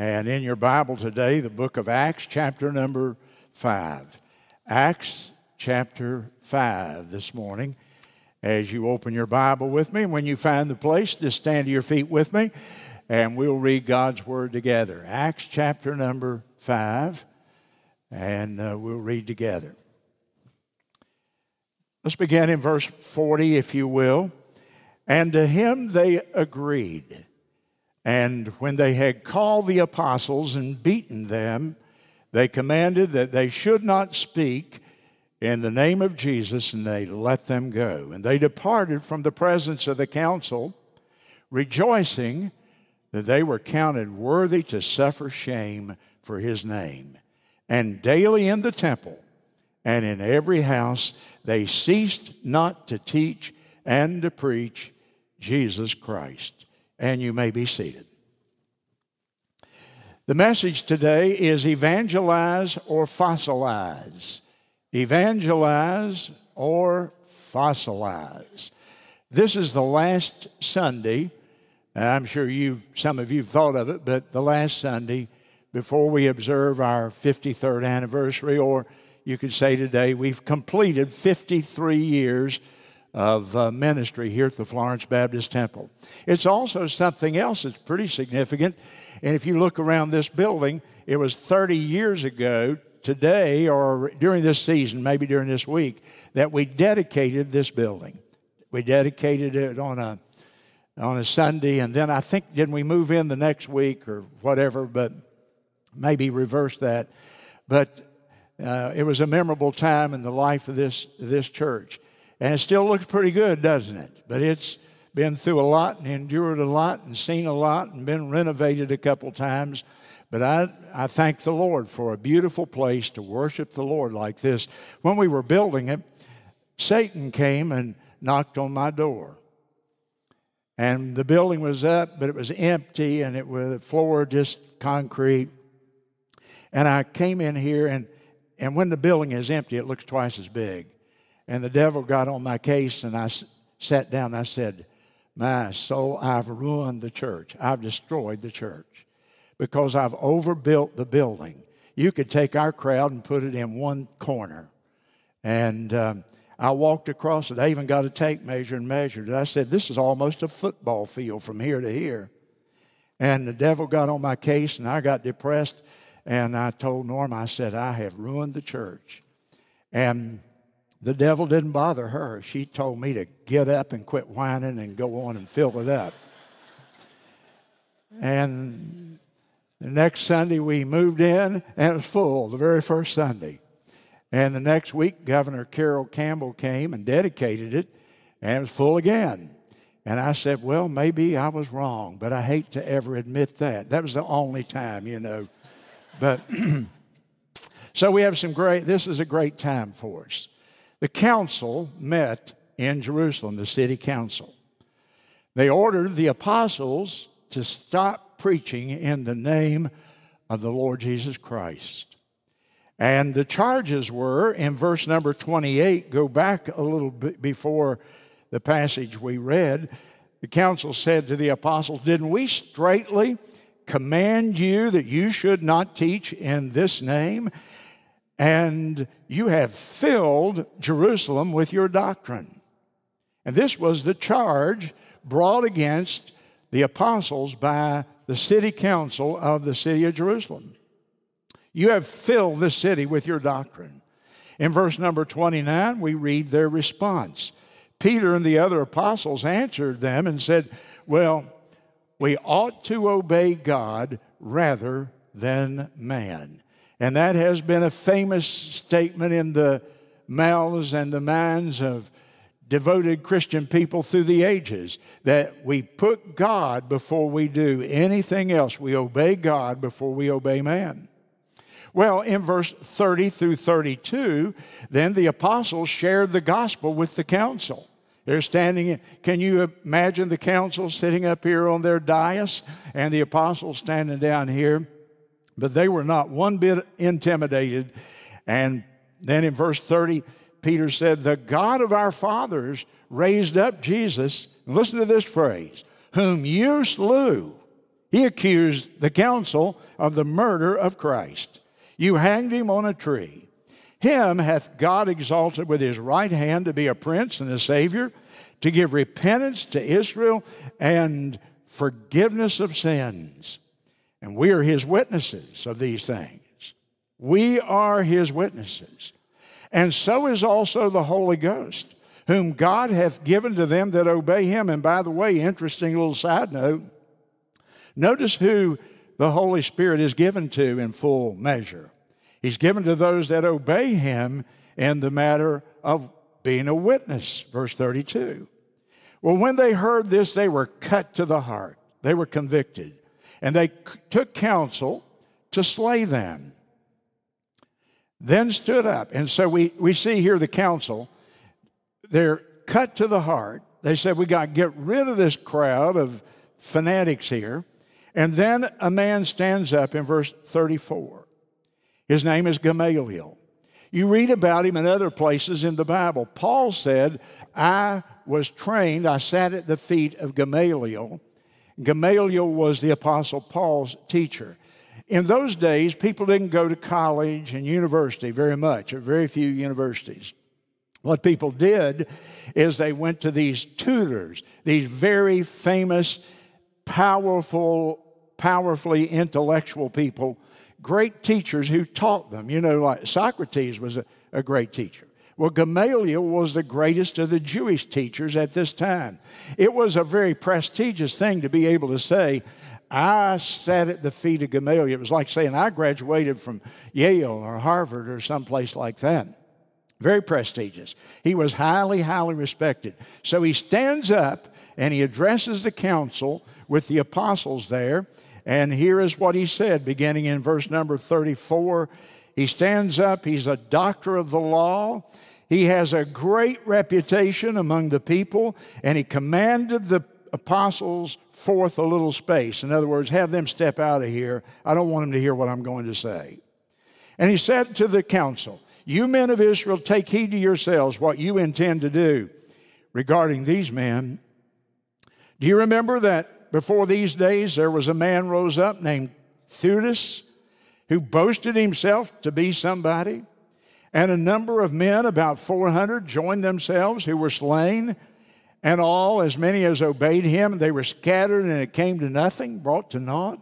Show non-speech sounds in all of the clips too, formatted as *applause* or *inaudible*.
And in your Bible today, the book of Acts, chapter number 5. Acts chapter 5 this morning. As you open your Bible with me, when you find the place, just stand to your feet with me and we'll read God's Word together. Acts chapter number 5, and uh, we'll read together. Let's begin in verse 40, if you will. And to him they agreed. And when they had called the apostles and beaten them, they commanded that they should not speak in the name of Jesus, and they let them go. And they departed from the presence of the council, rejoicing that they were counted worthy to suffer shame for his name. And daily in the temple and in every house they ceased not to teach and to preach Jesus Christ. And you may be seated. The message today is evangelize or fossilize. Evangelize or fossilize. This is the last Sunday. I'm sure you, some of you thought of it, but the last Sunday before we observe our 53rd anniversary, or you could say today, we've completed 53 years of uh, ministry here at the Florence Baptist Temple. It's also something else that's pretty significant. And if you look around this building, it was 30 years ago today, or during this season, maybe during this week, that we dedicated this building. We dedicated it on a on a Sunday, and then I think didn't we move in the next week or whatever, but maybe reverse that. But uh, it was a memorable time in the life of this this church. And it still looks pretty good, doesn't it? But it's been through a lot and endured a lot and seen a lot and been renovated a couple times. But I, I thank the Lord for a beautiful place to worship the Lord like this. When we were building it, Satan came and knocked on my door. And the building was up, but it was empty and it was the floor just concrete. And I came in here, and, and when the building is empty, it looks twice as big. And the devil got on my case, and I s- sat down and I said, My soul, I've ruined the church. I've destroyed the church because I've overbuilt the building. You could take our crowd and put it in one corner. And um, I walked across it. I even got a tape measure and measured it. I said, This is almost a football field from here to here. And the devil got on my case, and I got depressed. And I told Norm, I said, I have ruined the church. And the devil didn't bother her. She told me to get up and quit whining and go on and fill it up. And the next Sunday we moved in and it was full, the very first Sunday. And the next week, Governor Carroll Campbell came and dedicated it, and it was full again. And I said, Well, maybe I was wrong, but I hate to ever admit that. That was the only time, you know. But *clears throat* so we have some great, this is a great time for us. The council met in Jerusalem, the city council. They ordered the apostles to stop preaching in the name of the Lord Jesus Christ. And the charges were in verse number 28, go back a little bit before the passage we read. The council said to the apostles, Didn't we straightly command you that you should not teach in this name? And you have filled Jerusalem with your doctrine. And this was the charge brought against the apostles by the city council of the city of Jerusalem. You have filled the city with your doctrine. In verse number 29, we read their response. Peter and the other apostles answered them and said, Well, we ought to obey God rather than man. And that has been a famous statement in the mouths and the minds of devoted Christian people through the ages that we put God before we do anything else. We obey God before we obey man. Well, in verse 30 through 32, then the apostles shared the gospel with the council. They're standing, can you imagine the council sitting up here on their dais and the apostles standing down here? But they were not one bit intimidated. And then in verse 30, Peter said, The God of our fathers raised up Jesus. Listen to this phrase, whom you slew He accused the council of the murder of Christ. You hanged him on a tree. Him hath God exalted with his right hand to be a prince and a savior, to give repentance to Israel and forgiveness of sins. And we are his witnesses of these things. We are his witnesses. And so is also the Holy Ghost, whom God hath given to them that obey him. And by the way, interesting little side note notice who the Holy Spirit is given to in full measure. He's given to those that obey him in the matter of being a witness, verse 32. Well, when they heard this, they were cut to the heart. They were convicted. And they took counsel to slay them. Then stood up. And so we, we see here the council. They're cut to the heart. They said, We got to get rid of this crowd of fanatics here. And then a man stands up in verse 34. His name is Gamaliel. You read about him in other places in the Bible. Paul said, I was trained, I sat at the feet of Gamaliel. Gamaliel was the Apostle Paul's teacher. In those days, people didn't go to college and university very much, or very few universities. What people did is they went to these tutors, these very famous, powerful, powerfully intellectual people great teachers who taught them. You know, like Socrates was a, a great teacher. Well, Gamaliel was the greatest of the Jewish teachers at this time. It was a very prestigious thing to be able to say, I sat at the feet of Gamaliel. It was like saying, I graduated from Yale or Harvard or someplace like that. Very prestigious. He was highly, highly respected. So he stands up and he addresses the council with the apostles there, and here is what he said, beginning in verse number 34. He stands up, he's a doctor of the law. He has a great reputation among the people, and he commanded the apostles forth a little space. In other words, have them step out of here. I don't want them to hear what I'm going to say. And he said to the council, You men of Israel, take heed to yourselves what you intend to do regarding these men. Do you remember that before these days, there was a man rose up named Theudas who boasted himself to be somebody. And a number of men, about 400, joined themselves who were slain. And all, as many as obeyed him, they were scattered and it came to nothing, brought to naught.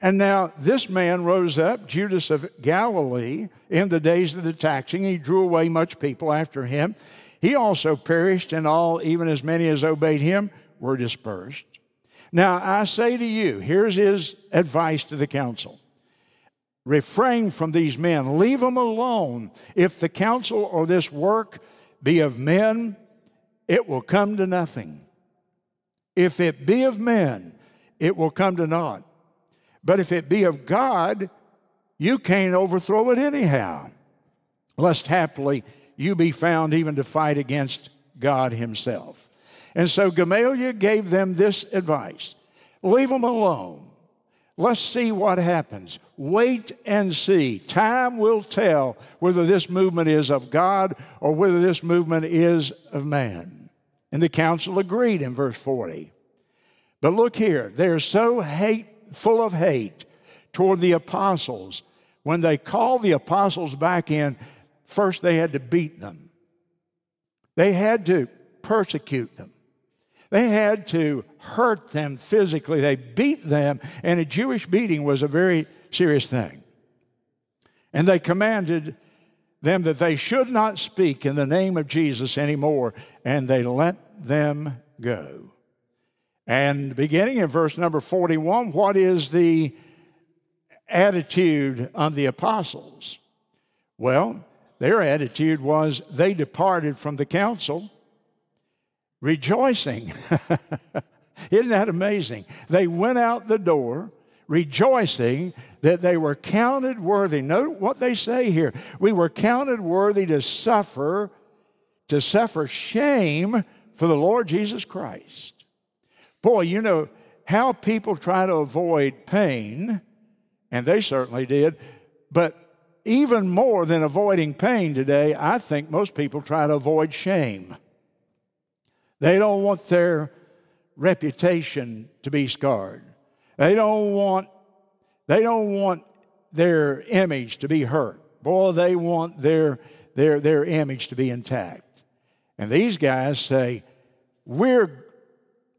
And now this man rose up, Judas of Galilee, in the days of the taxing. He drew away much people after him. He also perished, and all, even as many as obeyed him, were dispersed. Now, I say to you, here's his advice to the council refrain from these men, leave them alone. If the counsel or this work be of men, it will come to nothing. If it be of men, it will come to naught. But if it be of God, you can't overthrow it anyhow, lest haply you be found even to fight against God Himself. And so Gamaliel gave them this advice leave them alone. Let's see what happens. Wait and see. Time will tell whether this movement is of God or whether this movement is of man. And the council agreed in verse 40. But look here, they're so hate, full of hate toward the apostles. When they called the apostles back in, first they had to beat them, they had to persecute them. They had to hurt them physically. They beat them, and a Jewish beating was a very serious thing. And they commanded them that they should not speak in the name of Jesus anymore, and they let them go. And beginning in verse number 41, what is the attitude of the apostles? Well, their attitude was they departed from the council rejoicing. *laughs* Isn't that amazing? They went out the door rejoicing that they were counted worthy. Note what they say here. We were counted worthy to suffer, to suffer shame for the Lord Jesus Christ. Boy, you know how people try to avoid pain, and they certainly did, but even more than avoiding pain today, I think most people try to avoid shame. They don't want their reputation to be scarred. They don't want, they don't want their image to be hurt. Boy, they want their, their, their image to be intact. And these guys say, We're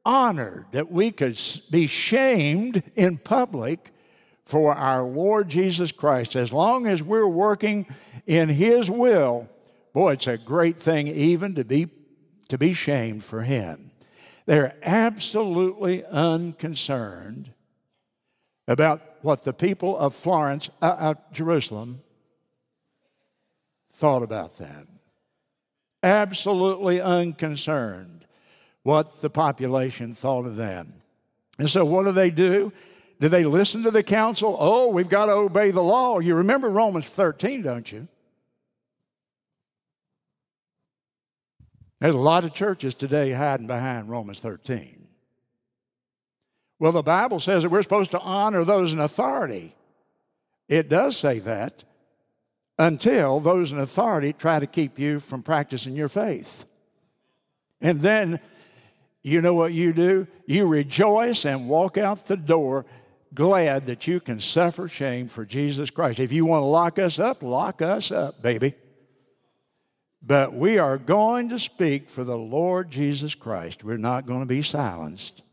honored that we could be shamed in public for our Lord Jesus Christ. As long as we're working in His will, boy, it's a great thing even to be, to be shamed for Him. They're absolutely unconcerned about what the people of Florence, uh, uh, Jerusalem, thought about them. Absolutely unconcerned what the population thought of them. And so, what do they do? Do they listen to the council? Oh, we've got to obey the law. You remember Romans 13, don't you? There's a lot of churches today hiding behind Romans 13. Well, the Bible says that we're supposed to honor those in authority. It does say that until those in authority try to keep you from practicing your faith. And then, you know what you do? You rejoice and walk out the door glad that you can suffer shame for Jesus Christ. If you want to lock us up, lock us up, baby. But we are going to speak for the Lord Jesus Christ. We're not going to be silenced.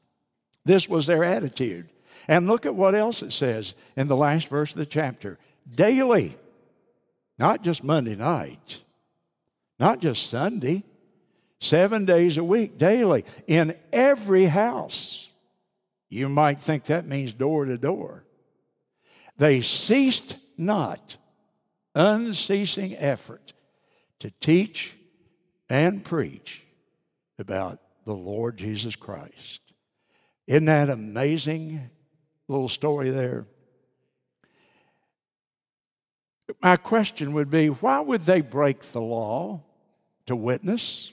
This was their attitude. And look at what else it says in the last verse of the chapter daily, not just Monday night, not just Sunday, seven days a week, daily, in every house. You might think that means door to door. They ceased not, unceasing effort to teach and preach about the Lord Jesus Christ. Isn't that amazing little story there? My question would be why would they break the law to witness?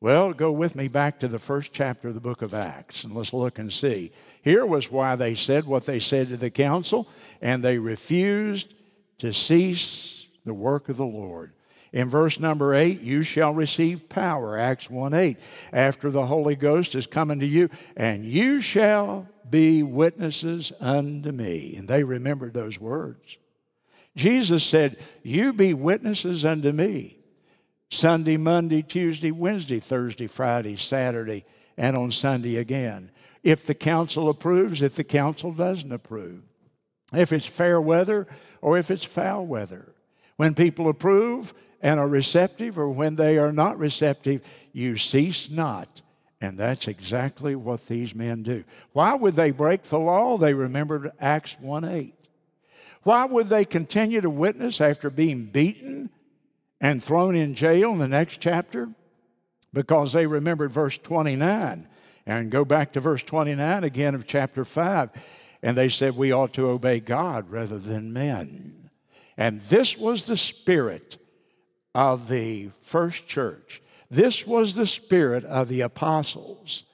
Well, go with me back to the first chapter of the book of Acts and let's look and see. Here was why they said what they said to the council, and they refused to cease the work of the Lord. In verse number 8, you shall receive power, Acts 1 8, after the Holy Ghost is coming to you, and you shall be witnesses unto me. And they remembered those words. Jesus said, You be witnesses unto me. Sunday, Monday, Tuesday, Wednesday, Thursday, Friday, Saturday, and on Sunday again. If the council approves, if the council doesn't approve, if it's fair weather or if it's foul weather. When people approve, and are receptive, or when they are not receptive, you cease not. And that's exactly what these men do. Why would they break the law? They remembered Acts 1 8. Why would they continue to witness after being beaten and thrown in jail in the next chapter? Because they remembered verse 29. And go back to verse 29 again of chapter 5. And they said, We ought to obey God rather than men. And this was the spirit of the first church. This was the spirit of the apostles.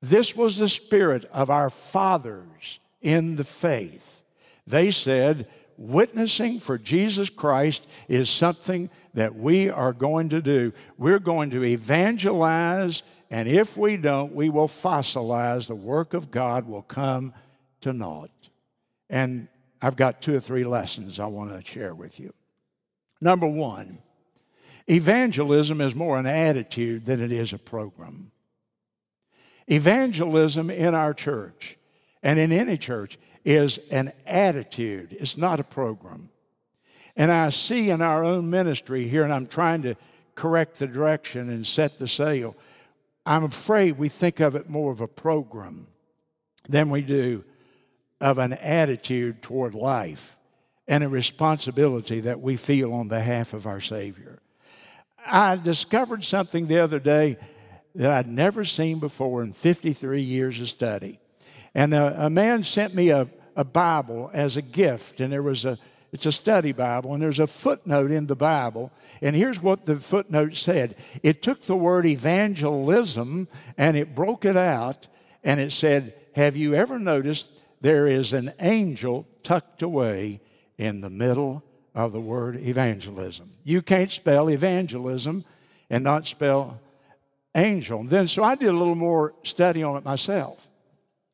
This was the spirit of our fathers in the faith. They said, witnessing for Jesus Christ is something that we are going to do. We're going to evangelize, and if we don't, we will fossilize. The work of God will come to naught. And I've got two or three lessons I want to share with you. Number one, Evangelism is more an attitude than it is a program. Evangelism in our church and in any church is an attitude, it's not a program. And I see in our own ministry here, and I'm trying to correct the direction and set the sail. I'm afraid we think of it more of a program than we do of an attitude toward life and a responsibility that we feel on behalf of our Savior. I discovered something the other day that I'd never seen before in 53 years of study. And a, a man sent me a, a Bible as a gift, and there was a it's a study Bible, and there's a footnote in the Bible. And here's what the footnote said it took the word evangelism and it broke it out, and it said, Have you ever noticed there is an angel tucked away in the middle of the word evangelism. You can't spell evangelism and not spell angel. And then, so I did a little more study on it myself.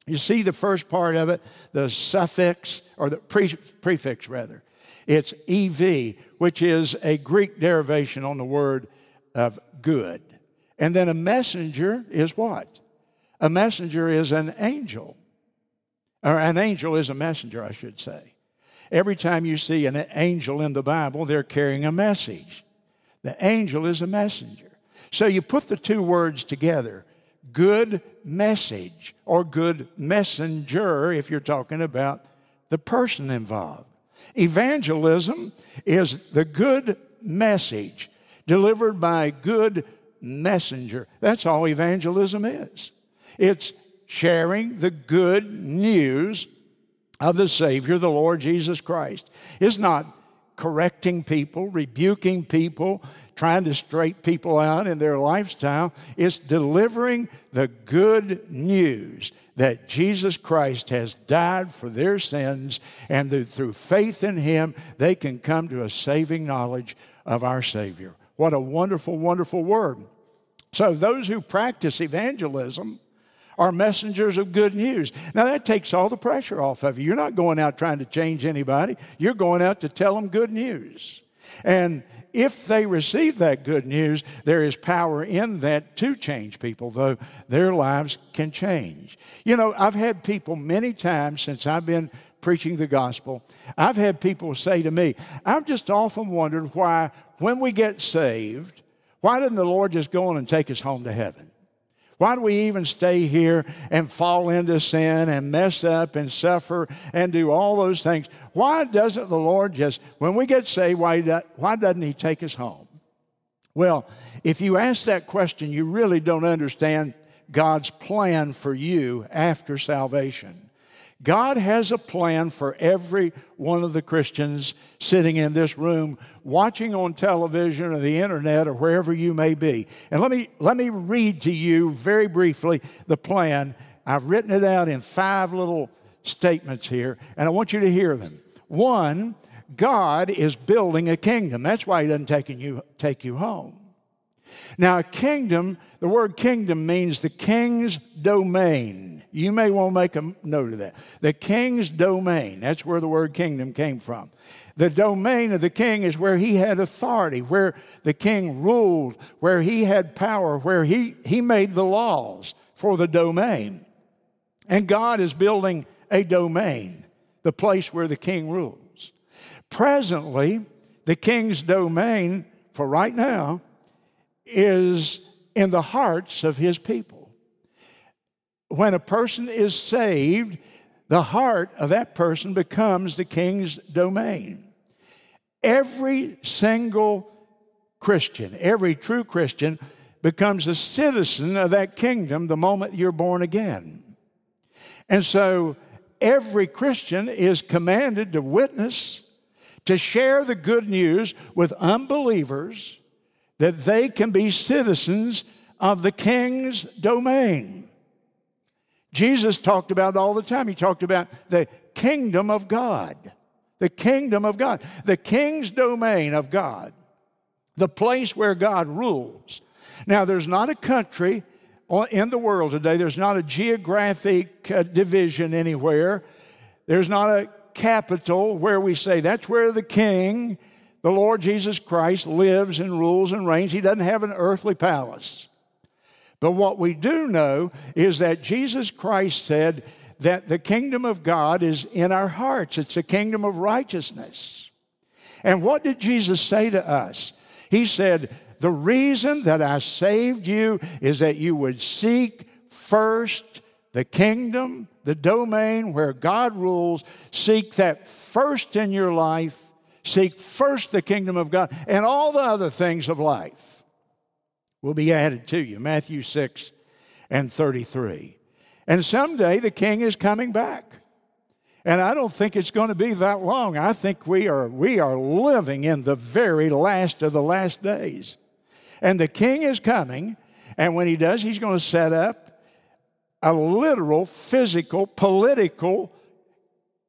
You see the first part of it, the suffix, or the pre- prefix rather. It's EV, which is a Greek derivation on the word of good. And then a messenger is what? A messenger is an angel. Or an angel is a messenger, I should say. Every time you see an angel in the Bible, they're carrying a message. The angel is a messenger. So you put the two words together good message or good messenger if you're talking about the person involved. Evangelism is the good message delivered by good messenger. That's all evangelism is. It's sharing the good news of the Savior, the Lord Jesus Christ. It's not correcting people, rebuking people, trying to straighten people out in their lifestyle. It's delivering the good news that Jesus Christ has died for their sins and that through faith in Him, they can come to a saving knowledge of our Savior. What a wonderful, wonderful word. So, those who practice evangelism are messengers of good news. Now, that takes all the pressure off of you. You're not going out trying to change anybody, you're going out to tell them good news. And if they receive that good news, there is power in that to change people, though their lives can change. You know, I've had people many times since I've been preaching the gospel, I've had people say to me, I've just often wondered why, when we get saved, why didn't the Lord just go on and take us home to heaven? Why do we even stay here and fall into sin and mess up and suffer and do all those things? Why doesn't the Lord just, when we get saved, why, why doesn't He take us home? Well, if you ask that question, you really don't understand God's plan for you after salvation. God has a plan for every one of the Christians sitting in this room, watching on television or the internet or wherever you may be. And let me, let me read to you very briefly the plan. I've written it out in five little statements here, and I want you to hear them. One, God is building a kingdom. That's why He doesn't take you, take you home. Now, a kingdom, the word kingdom means the king's domain. You may want to make a note of that. The king's domain, that's where the word kingdom came from. The domain of the king is where he had authority, where the king ruled, where he had power, where he, he made the laws for the domain. And God is building a domain, the place where the king rules. Presently, the king's domain for right now is in the hearts of his people when a person is saved, the heart of that person becomes the king's domain. Every single Christian, every true Christian, becomes a citizen of that kingdom the moment you're born again. And so every Christian is commanded to witness, to share the good news with unbelievers that they can be citizens of the king's domain. Jesus talked about all the time. He talked about the kingdom of God. The kingdom of God. The king's domain of God. The place where God rules. Now, there's not a country in the world today, there's not a geographic uh, division anywhere. There's not a capital where we say that's where the king, the Lord Jesus Christ, lives and rules and reigns. He doesn't have an earthly palace. But what we do know is that Jesus Christ said that the kingdom of God is in our hearts, it's a kingdom of righteousness. And what did Jesus say to us? He said, The reason that I saved you is that you would seek first the kingdom, the domain where God rules. Seek that first in your life. Seek first the kingdom of God and all the other things of life will be added to you. Matthew 6 and 33. And someday the king is coming back. And I don't think it's going to be that long. I think we are, we are living in the very last of the last days. And the king is coming, and when he does, he's going to set up a literal, physical, political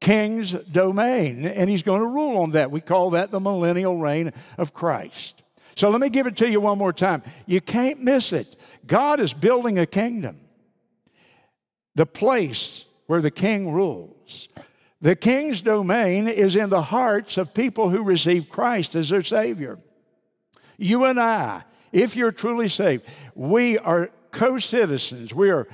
king's domain, and he's going to rule on that. We call that the millennial reign of Christ. So let me give it to you one more time. You can't miss it. God is building a kingdom. the place where the king rules. The king's domain is in the hearts of people who receive Christ as their Savior. You and I, if you're truly saved, we are co citizens. We are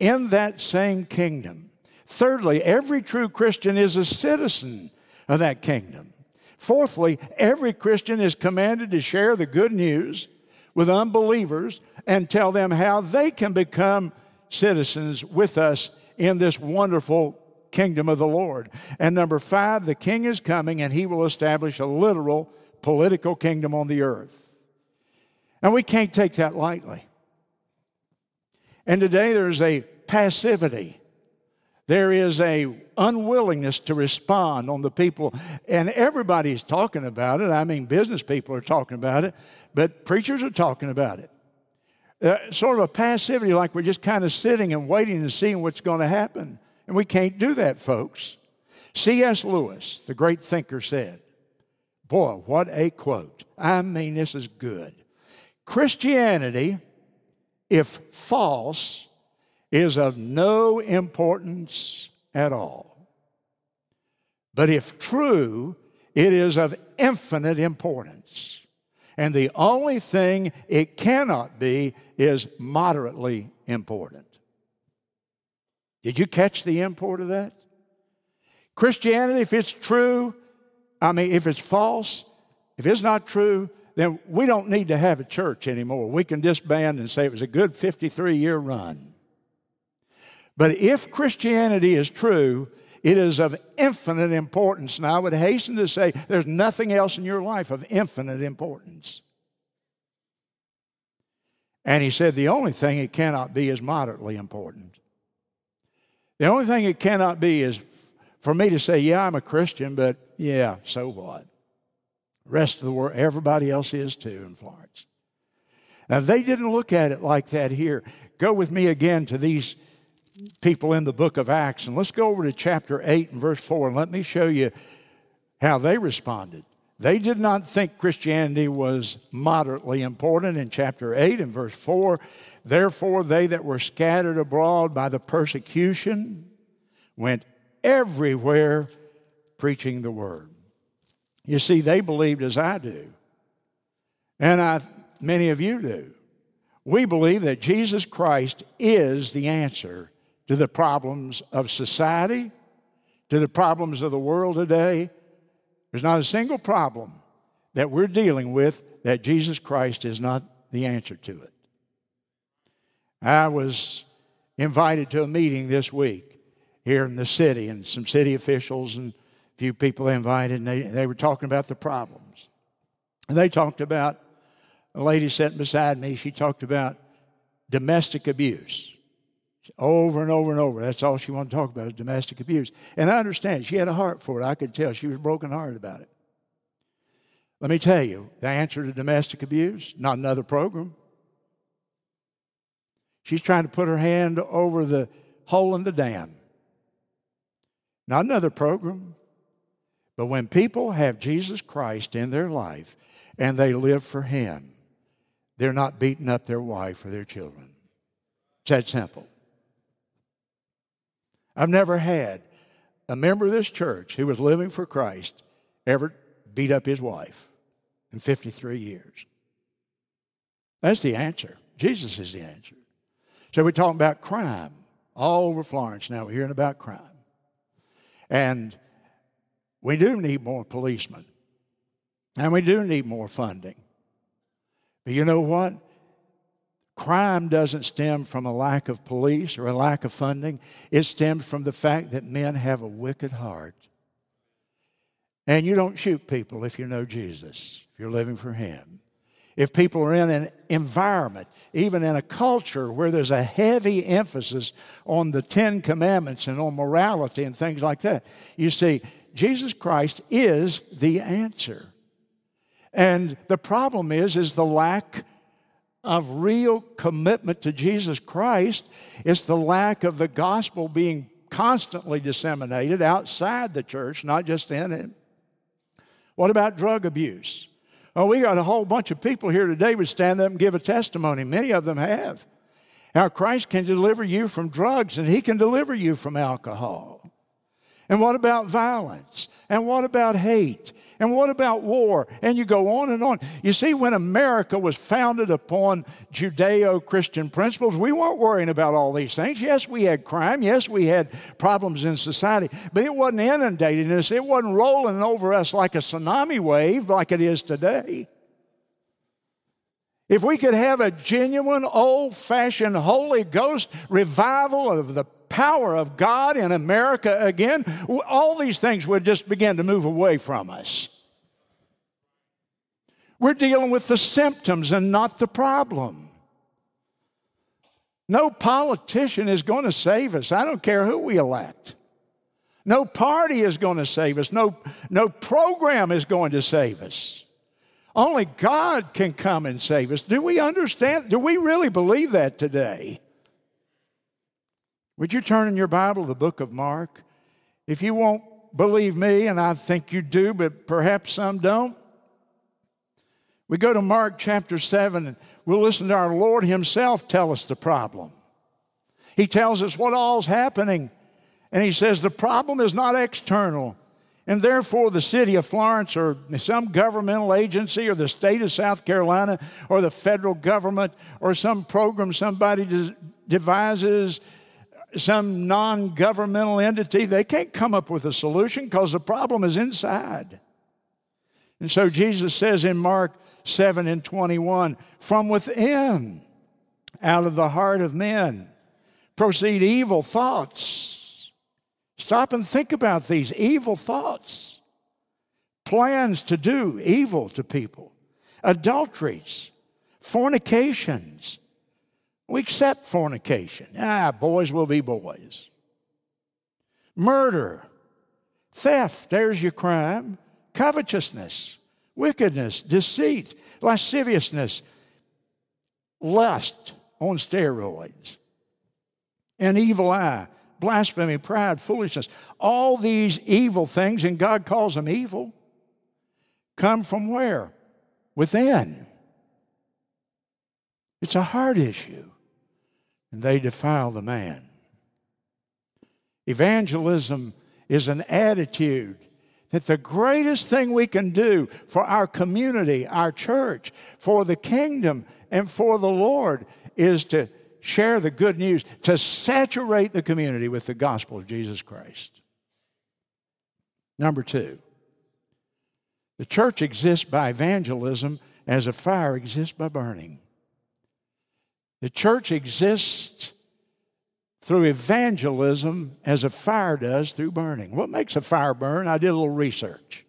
in that same kingdom. Thirdly, every true Christian is a citizen of that kingdom. Fourthly, every Christian is commanded to share the good news with unbelievers and tell them how they can become citizens with us in this wonderful kingdom of the Lord. And number five, the king is coming and he will establish a literal political kingdom on the earth. And we can't take that lightly. And today there's a passivity. There is a unwillingness to respond on the people, and everybody's talking about it. I mean, business people are talking about it, but preachers are talking about it. Uh, sort of a passivity, like we're just kind of sitting and waiting and seeing what's going to happen. And we can't do that, folks. C.S. Lewis, the great thinker, said, Boy, what a quote. I mean, this is good. Christianity, if false, is of no importance at all. But if true, it is of infinite importance. And the only thing it cannot be is moderately important. Did you catch the import of that? Christianity, if it's true, I mean, if it's false, if it's not true, then we don't need to have a church anymore. We can disband and say it was a good 53 year run. But if Christianity is true, it is of infinite importance. And I would hasten to say there's nothing else in your life of infinite importance. And he said the only thing it cannot be is moderately important. The only thing it cannot be is for me to say, yeah, I'm a Christian, but yeah, so what? Rest of the world, everybody else is too in Florence. Now, they didn't look at it like that here. Go with me again to these people in the book of Acts. And let's go over to chapter 8 and verse 4 and let me show you how they responded. They did not think Christianity was moderately important in chapter 8 and verse 4. Therefore, they that were scattered abroad by the persecution went everywhere preaching the word. You see, they believed as I do, and I, many of you do. We believe that Jesus Christ is the answer to the problems of society, to the problems of the world today. There's not a single problem that we're dealing with that Jesus Christ is not the answer to it. I was invited to a meeting this week here in the city, and some city officials and a few people invited, and they, they were talking about the problems. And they talked about, a lady sitting beside me, she talked about domestic abuse. Over and over and over. That's all she wanted to talk about is domestic abuse. And I understand. She had a heart for it. I could tell she was brokenhearted about it. Let me tell you the answer to domestic abuse, not another program. She's trying to put her hand over the hole in the dam. Not another program. But when people have Jesus Christ in their life and they live for Him, they're not beating up their wife or their children. It's that simple. I've never had a member of this church who was living for Christ ever beat up his wife in 53 years. That's the answer. Jesus is the answer. So we're talking about crime all over Florence now. We're hearing about crime. And we do need more policemen. And we do need more funding. But you know what? Crime doesn't stem from a lack of police or a lack of funding. It stems from the fact that men have a wicked heart. And you don't shoot people if you know Jesus, if you're living for Him. If people are in an environment, even in a culture where there's a heavy emphasis on the Ten Commandments and on morality and things like that, you see, Jesus Christ is the answer. And the problem is, is the lack of real commitment to Jesus Christ. It's the lack of the gospel being constantly disseminated outside the church, not just in it. What about drug abuse? Oh, we got a whole bunch of people here today would stand up and give a testimony. Many of them have. How Christ can deliver you from drugs and He can deliver you from alcohol. And what about violence? And what about hate? And what about war? And you go on and on. You see, when America was founded upon Judeo Christian principles, we weren't worrying about all these things. Yes, we had crime. Yes, we had problems in society. But it wasn't inundating us, it wasn't rolling over us like a tsunami wave like it is today. If we could have a genuine, old fashioned Holy Ghost revival of the power of God in America again, all these things would just begin to move away from us. We're dealing with the symptoms and not the problem. No politician is going to save us. I don't care who we elect. No party is going to save us. No, no program is going to save us. Only God can come and save us. Do we understand? Do we really believe that today? Would you turn in your Bible the book of Mark? If you won't believe me, and I think you do, but perhaps some don't, we go to Mark chapter 7 and we'll listen to our Lord Himself tell us the problem. He tells us what all's happening, and He says the problem is not external. And therefore, the city of Florence or some governmental agency or the state of South Carolina or the federal government or some program somebody devises, some non governmental entity, they can't come up with a solution because the problem is inside. And so Jesus says in Mark 7 and 21 from within, out of the heart of men, proceed evil thoughts. Stop and think about these evil thoughts, plans to do evil to people, adulteries, fornications. We accept fornication. Ah, boys will be boys. Murder, theft, there's your crime, covetousness, wickedness, deceit, lasciviousness, lust on steroids, an evil eye, blasphemy, pride, foolishness. All these evil things, and God calls them evil, come from where? Within. It's a heart issue, and they defile the man. Evangelism is an attitude that the greatest thing we can do for our community, our church, for the kingdom, and for the Lord is to share the good news, to saturate the community with the gospel of Jesus Christ. Number two, the church exists by evangelism as a fire exists by burning. The church exists through evangelism as a fire does through burning. What makes a fire burn? I did a little research.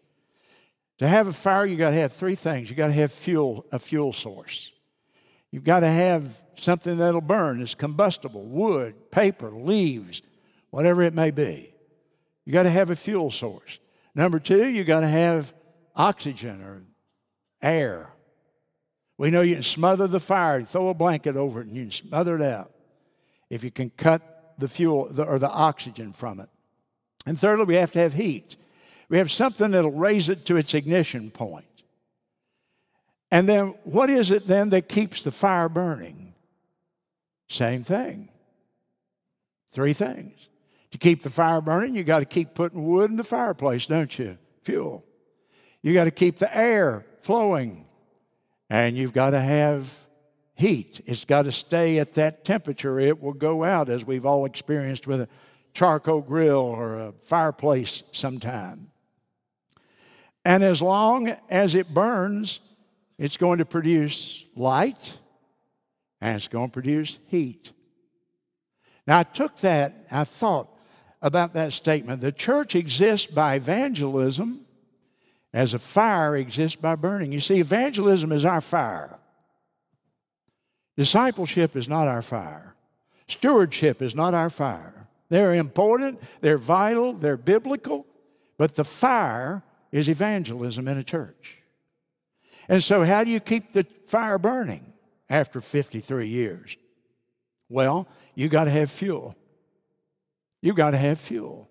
To have a fire, you got to have three things. You got to have fuel, a fuel source. You've got to have something that'll burn. It's combustible, wood, paper, leaves, whatever it may be. You got to have a fuel source. Number two, you got to have oxygen or air. We know you can smother the fire, and throw a blanket over it, and you can smother it out if you can cut the fuel or the oxygen from it. And thirdly, we have to have heat. We have something that'll raise it to its ignition point. And then, what is it then that keeps the fire burning? Same thing. Three things. To keep the fire burning, you got to keep putting wood in the fireplace, don't you? Fuel. You got to keep the air flowing. And you've got to have heat. It's got to stay at that temperature. It will go out, as we've all experienced with a charcoal grill or a fireplace sometime. And as long as it burns, it's going to produce light and it's going to produce heat. Now, I took that, I thought about that statement. The church exists by evangelism as a fire exists by burning. You see, evangelism is our fire. Discipleship is not our fire. Stewardship is not our fire. They're important, they're vital, they're biblical, but the fire is evangelism in a church. And so, how do you keep the fire burning after 53 years? Well, you got to have fuel. You got to have fuel.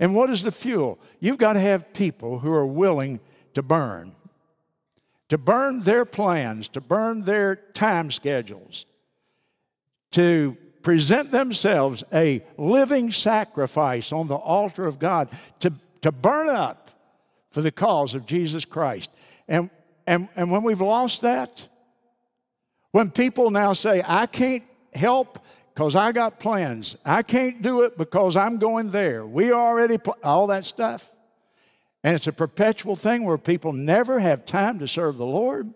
And what is the fuel? You've got to have people who are willing to burn to burn their plans, to burn their time schedules, to present themselves a living sacrifice on the altar of God to, to burn up for the cause of Jesus Christ. And, and, and when we've lost that, when people now say, I can't help because I got plans, I can't do it because I'm going there, we already, pl- all that stuff. And it's a perpetual thing where people never have time to serve the Lord.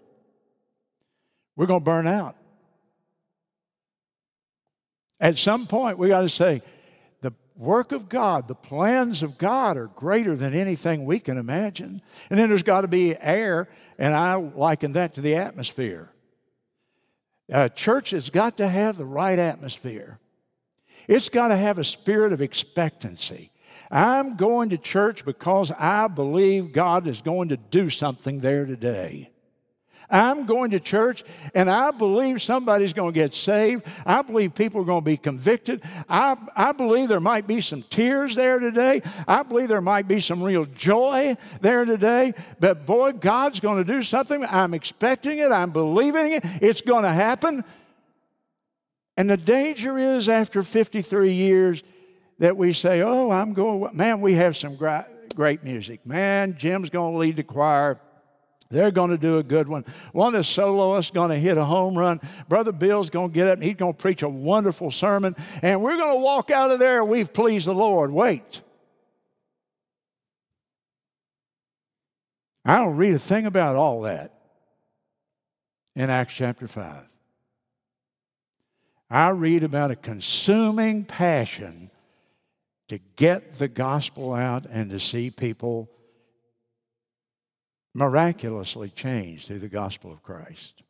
We're going to burn out. At some point, we got to say, the work of God, the plans of God are greater than anything we can imagine. And then there's got to be air, and I liken that to the atmosphere. A church has got to have the right atmosphere. It's got to have a spirit of expectancy. I'm going to church because I believe God is going to do something there today. I'm going to church and I believe somebody's going to get saved. I believe people are going to be convicted. I, I believe there might be some tears there today. I believe there might be some real joy there today. But boy, God's going to do something. I'm expecting it. I'm believing it. It's going to happen. And the danger is after 53 years that we say, oh, I'm going, man, we have some great, music. Man, Jim's going to lead the choir. They're going to do a good one. One of the soloists going to hit a home run. Brother Bill's going to get up and he's going to preach a wonderful sermon. And we're going to walk out of there. We've pleased the Lord. Wait. I don't read a thing about all that in Acts chapter 5. I read about a consuming passion to get the gospel out and to see people miraculously changed through the gospel of Christ.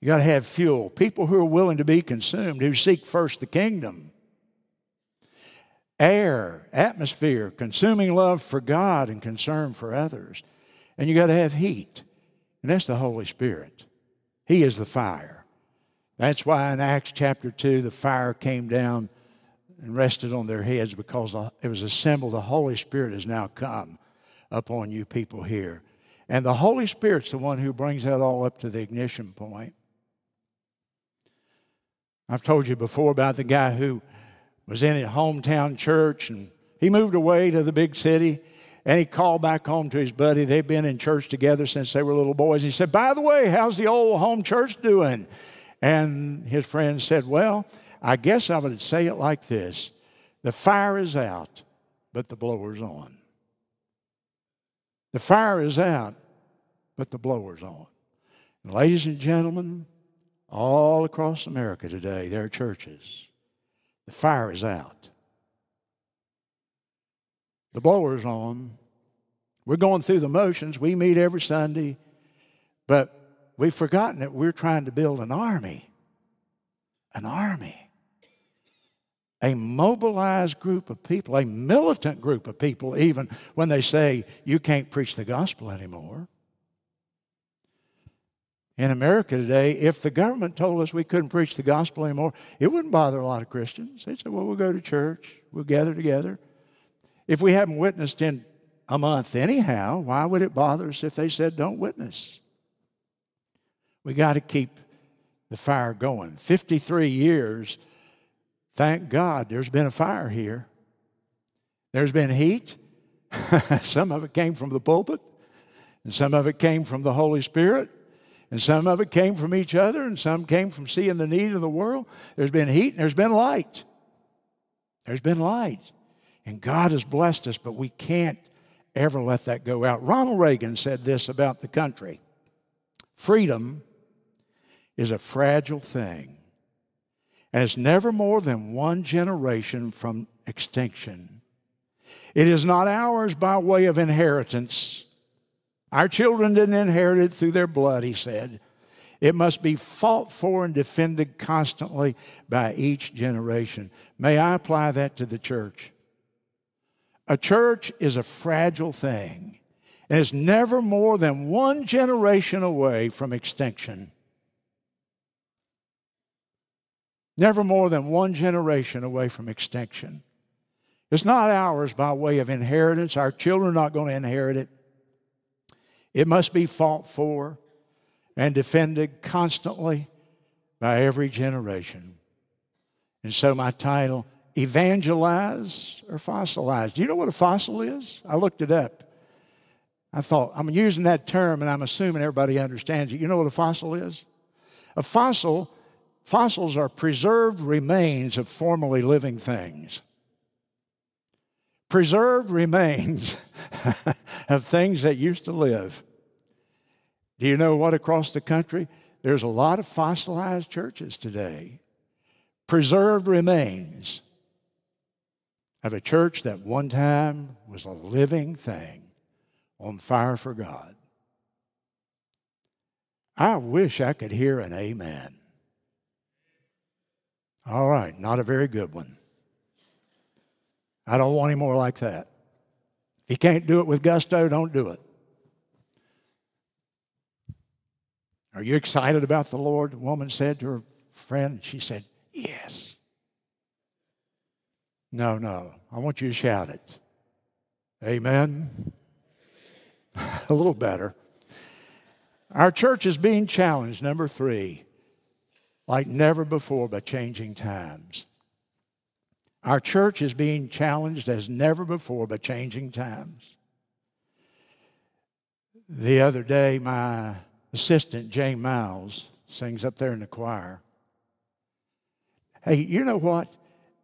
You got to have fuel, people who are willing to be consumed, who seek first the kingdom. Air, atmosphere, consuming love for God and concern for others. And you got to have heat. And that's the Holy Spirit. He is the fire. That's why in Acts chapter 2, the fire came down and rested on their heads because it was a symbol the Holy Spirit has now come upon you people here. And the Holy Spirit's the one who brings that all up to the ignition point. I've told you before about the guy who was in his hometown church and he moved away to the big city and he called back home to his buddy. They've been in church together since they were little boys. He said, By the way, how's the old home church doing? And his friend said, Well, I guess I would say it like this the fire is out, but the blower's on. The fire is out, but the blower's on. And ladies and gentlemen, all across America today, there are churches. The fire is out. The blower's on. We're going through the motions. We meet every Sunday, but we've forgotten that we're trying to build an army. An army a mobilized group of people, a militant group of people, even when they say you can't preach the gospel anymore. In America today, if the government told us we couldn't preach the gospel anymore, it wouldn't bother a lot of Christians. They'd say, well, we'll go to church, we'll gather together. If we haven't witnessed in a month anyhow, why would it bother us if they said don't witness? We got to keep the fire going. 53 years Thank God there's been a fire here. There's been heat. *laughs* some of it came from the pulpit, and some of it came from the Holy Spirit, and some of it came from each other, and some came from seeing the need of the world. There's been heat and there's been light. There's been light. And God has blessed us, but we can't ever let that go out. Ronald Reagan said this about the country freedom is a fragile thing it's never more than one generation from extinction. It is not ours by way of inheritance. Our children didn't inherit it through their blood, he said. It must be fought for and defended constantly by each generation. May I apply that to the church? A church is a fragile thing, and it's never more than one generation away from extinction. Never more than one generation away from extinction. It's not ours by way of inheritance. Our children are not going to inherit it. It must be fought for and defended constantly by every generation. And so my title, Evangelize or Fossilize. Do you know what a fossil is? I looked it up. I thought, I'm using that term and I'm assuming everybody understands it. You know what a fossil is? A fossil, fossils are preserved remains of formerly living things. Preserved remains *laughs* of things that used to live. Do you know what across the country? There's a lot of fossilized churches today. Preserved remains of a church that one time was a living thing on fire for God. I wish I could hear an amen. All right, not a very good one. I don't want any more like that. If you can't do it with gusto, don't do it. Are you excited about the Lord? The woman said to her friend. She said, Yes. No, no. I want you to shout it. Amen. *laughs* a little better. Our church is being challenged, number three, like never before by changing times. Our church is being challenged as never before by changing times. The other day, my assistant, Jane Miles, sings up there in the choir. Hey, you know what?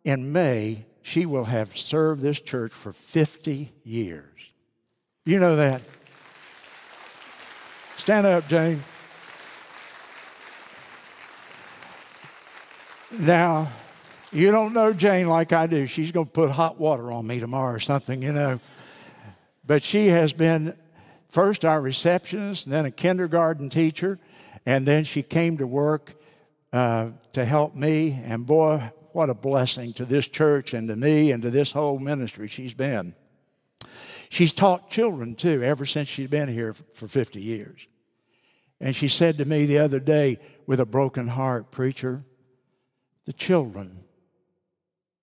In May, she will have served this church for 50 years. You know that? Stand up, Jane. Now, you don't know Jane like I do. She's going to put hot water on me tomorrow or something, you know. But she has been first our receptionist, then a kindergarten teacher, and then she came to work uh, to help me. And boy, what a blessing to this church and to me and to this whole ministry she's been. She's taught children too, ever since she's been here for 50 years. And she said to me the other day with a broken heart, Preacher, the children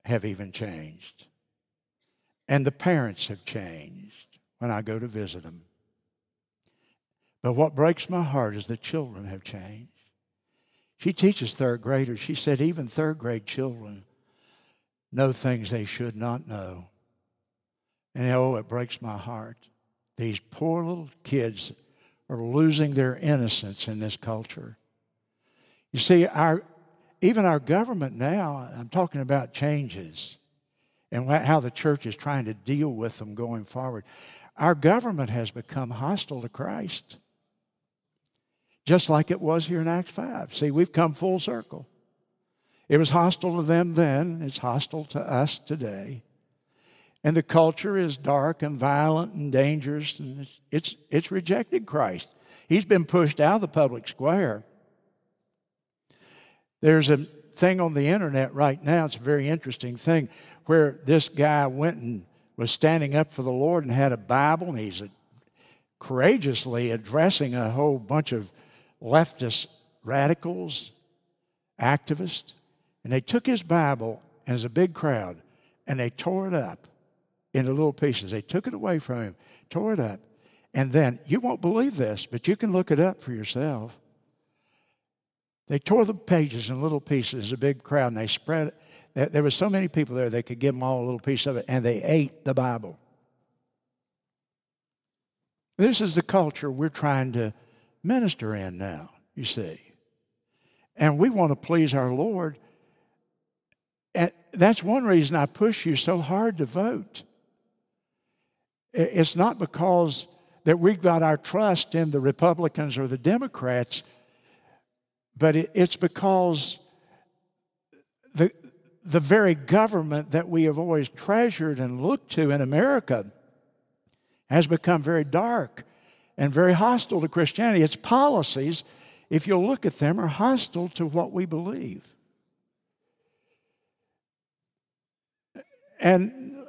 have even changed. And the parents have changed when I go to visit them. But what breaks my heart is the children have changed. She teaches third graders. She said even third grade children know things they should not know. And oh, it breaks my heart. These poor little kids are losing their innocence in this culture. You see, our, even our government now, I'm talking about changes and how the church is trying to deal with them going forward. Our government has become hostile to Christ just like it was here in Acts 5. See, we've come full circle. It was hostile to them then, it's hostile to us today. And the culture is dark and violent and dangerous, and it's, it's, it's rejected Christ. He's been pushed out of the public square. There's a thing on the internet right now, it's a very interesting thing, where this guy went and was standing up for the Lord and had a Bible, and he's courageously addressing a whole bunch of leftist radicals, activists, and they took his Bible and as a big crowd and they tore it up into little pieces. They took it away from him, tore it up. And then, you won't believe this, but you can look it up for yourself. They tore the pages in little pieces, a big crowd, and they spread it. There were so many people there, they could give them all a little piece of it, and they ate the Bible. This is the culture we're trying to minister in now, you see. And we want to please our Lord. And that's one reason I push you so hard to vote. It's not because that we've got our trust in the Republicans or the Democrats, but it's because the, the very government that we have always treasured and looked to in America has become very dark and very hostile to Christianity. Its policies, if you'll look at them, are hostile to what we believe. And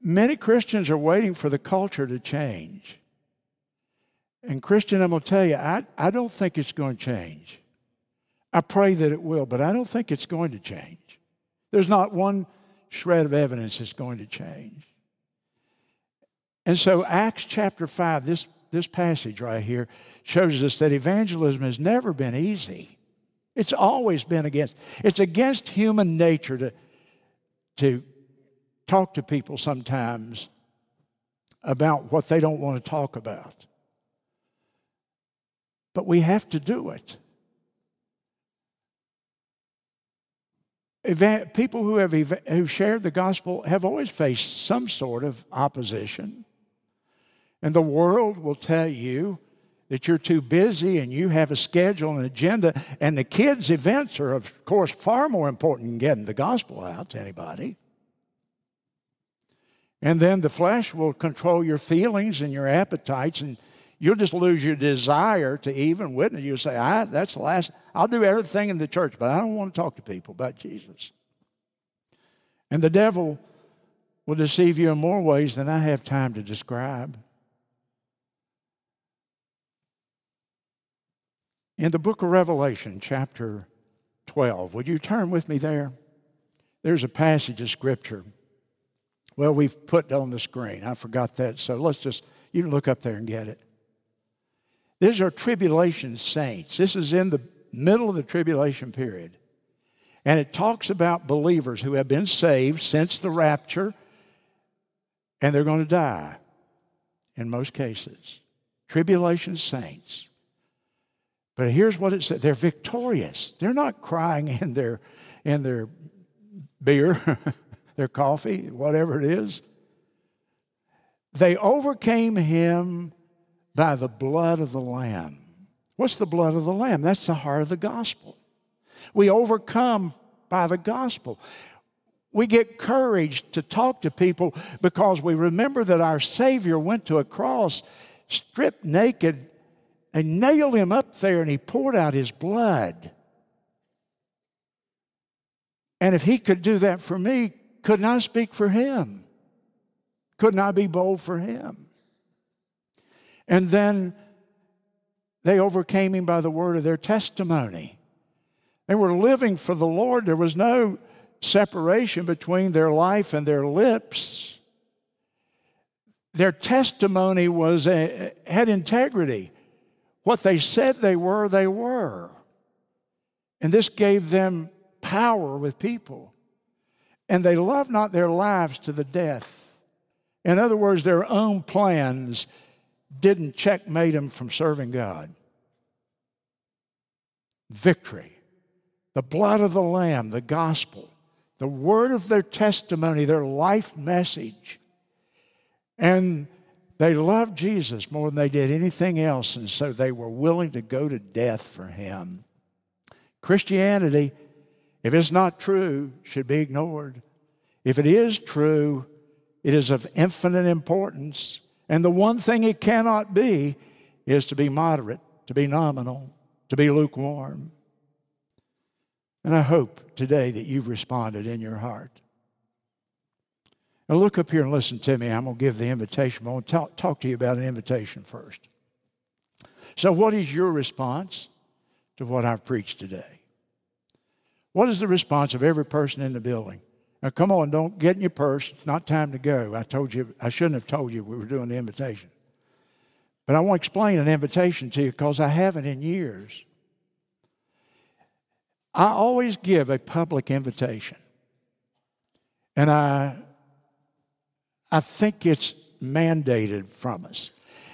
many Christians are waiting for the culture to change. And, Christian, I'm going to tell you, I, I don't think it's going to change. I pray that it will, but I don't think it's going to change. There's not one shred of evidence that's going to change. And so, Acts chapter 5, this this passage right here shows us that evangelism has never been easy. It's always been against. It's against human nature to, to talk to people sometimes about what they don't want to talk about. But we have to do it. People who have who shared the gospel have always faced some sort of opposition. And the world will tell you that you're too busy and you have a schedule and agenda. And the kids' events are, of course, far more important than getting the gospel out to anybody. And then the flesh will control your feelings and your appetites, and you'll just lose your desire to even witness. You'll say, I, That's the last, I'll do everything in the church, but I don't want to talk to people about Jesus. And the devil will deceive you in more ways than I have time to describe. In the book of Revelation, chapter 12, would you turn with me there? There's a passage of scripture. Well, we've put on the screen. I forgot that. So let's just, you can look up there and get it. These are tribulation saints. This is in the middle of the tribulation period. And it talks about believers who have been saved since the rapture and they're going to die in most cases. Tribulation saints. But here's what it says they're victorious. They're not crying *laughs* in their, in their beer, *laughs* their coffee, whatever it is. They overcame him by the blood of the Lamb. What's the blood of the Lamb? That's the heart of the gospel. We overcome by the gospel. We get courage to talk to people because we remember that our Savior went to a cross stripped naked and nailed him up there and he poured out his blood. And if he could do that for me, couldn't I speak for him? Couldn't I be bold for him? And then they overcame him by the word of their testimony. They were living for the Lord. There was no separation between their life and their lips. Their testimony was a, had integrity. What they said they were, they were. And this gave them power with people. And they loved not their lives to the death. In other words, their own plans didn't checkmate him from serving God. Victory. The blood of the Lamb, the gospel, the word of their testimony, their life message. And they loved Jesus more than they did anything else, and so they were willing to go to death for him. Christianity, if it's not true, should be ignored. If it is true, it is of infinite importance. And the one thing it cannot be is to be moderate, to be nominal, to be lukewarm. And I hope today that you've responded in your heart. Now, look up here and listen to me. I'm going to give the invitation. I'm going to talk, talk to you about an invitation first. So, what is your response to what I've preached today? What is the response of every person in the building? Now, come on, don't get in your purse. It's not time to go. I told you, I shouldn't have told you we were doing the invitation. But I want to explain an invitation to you because I haven't in years. I always give a public invitation. And I I think it's mandated from us.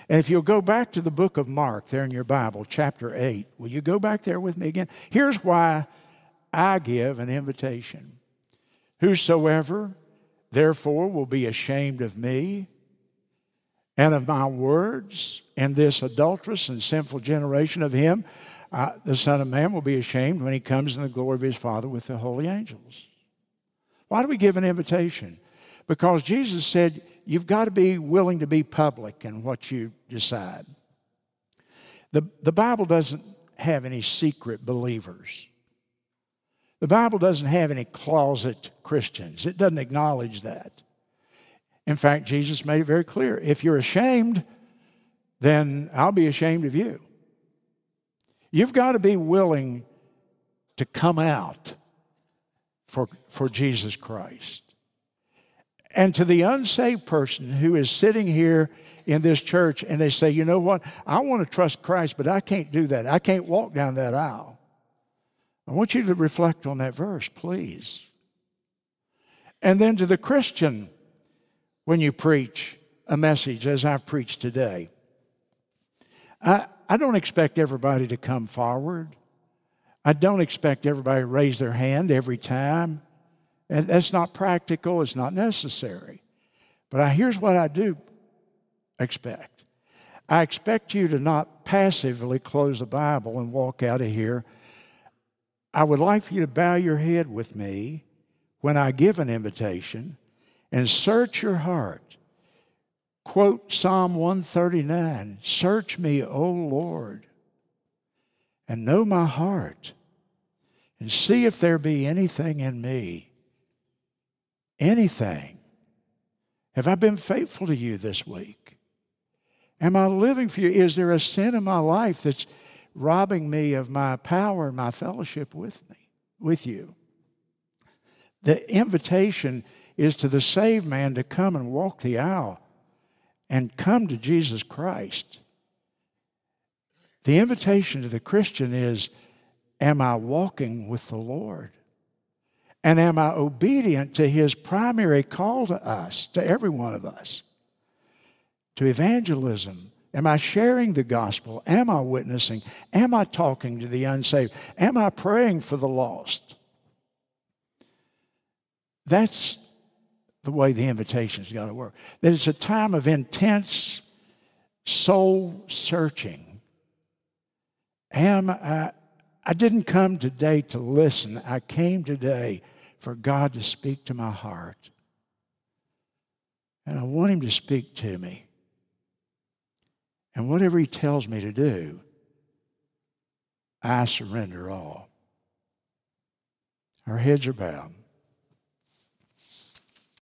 And if you'll go back to the book of Mark there in your Bible, chapter 8, will you go back there with me again? Here's why I give an invitation Whosoever therefore will be ashamed of me and of my words in this adulterous and sinful generation of him, uh, the Son of Man will be ashamed when he comes in the glory of his Father with the holy angels. Why do we give an invitation? Because Jesus said, you've got to be willing to be public in what you decide. The, the Bible doesn't have any secret believers. The Bible doesn't have any closet Christians. It doesn't acknowledge that. In fact, Jesus made it very clear if you're ashamed, then I'll be ashamed of you. You've got to be willing to come out for, for Jesus Christ. And to the unsaved person who is sitting here in this church and they say, you know what, I want to trust Christ, but I can't do that. I can't walk down that aisle. I want you to reflect on that verse, please. And then to the Christian, when you preach a message, as I've preached today, I, I don't expect everybody to come forward. I don't expect everybody to raise their hand every time. And that's not practical, it's not necessary. But I, here's what I do expect I expect you to not passively close the Bible and walk out of here. I would like for you to bow your head with me when I give an invitation and search your heart. Quote Psalm 139 Search me, O Lord, and know my heart, and see if there be anything in me. Anything. Have I been faithful to you this week? Am I living for you? Is there a sin in my life that's robbing me of my power and my fellowship with me, with you? The invitation is to the saved man to come and walk the aisle and come to Jesus Christ. The invitation to the Christian is Am I walking with the Lord? And am I obedient to his primary call to us, to every one of us? To evangelism. Am I sharing the gospel? Am I witnessing? Am I talking to the unsaved? Am I praying for the lost? That's the way the invitation's got to work. That it's a time of intense soul searching. Am I, I didn't come today to listen. I came today for God to speak to my heart. And I want Him to speak to me. And whatever He tells me to do, I surrender all. Our heads are bowed.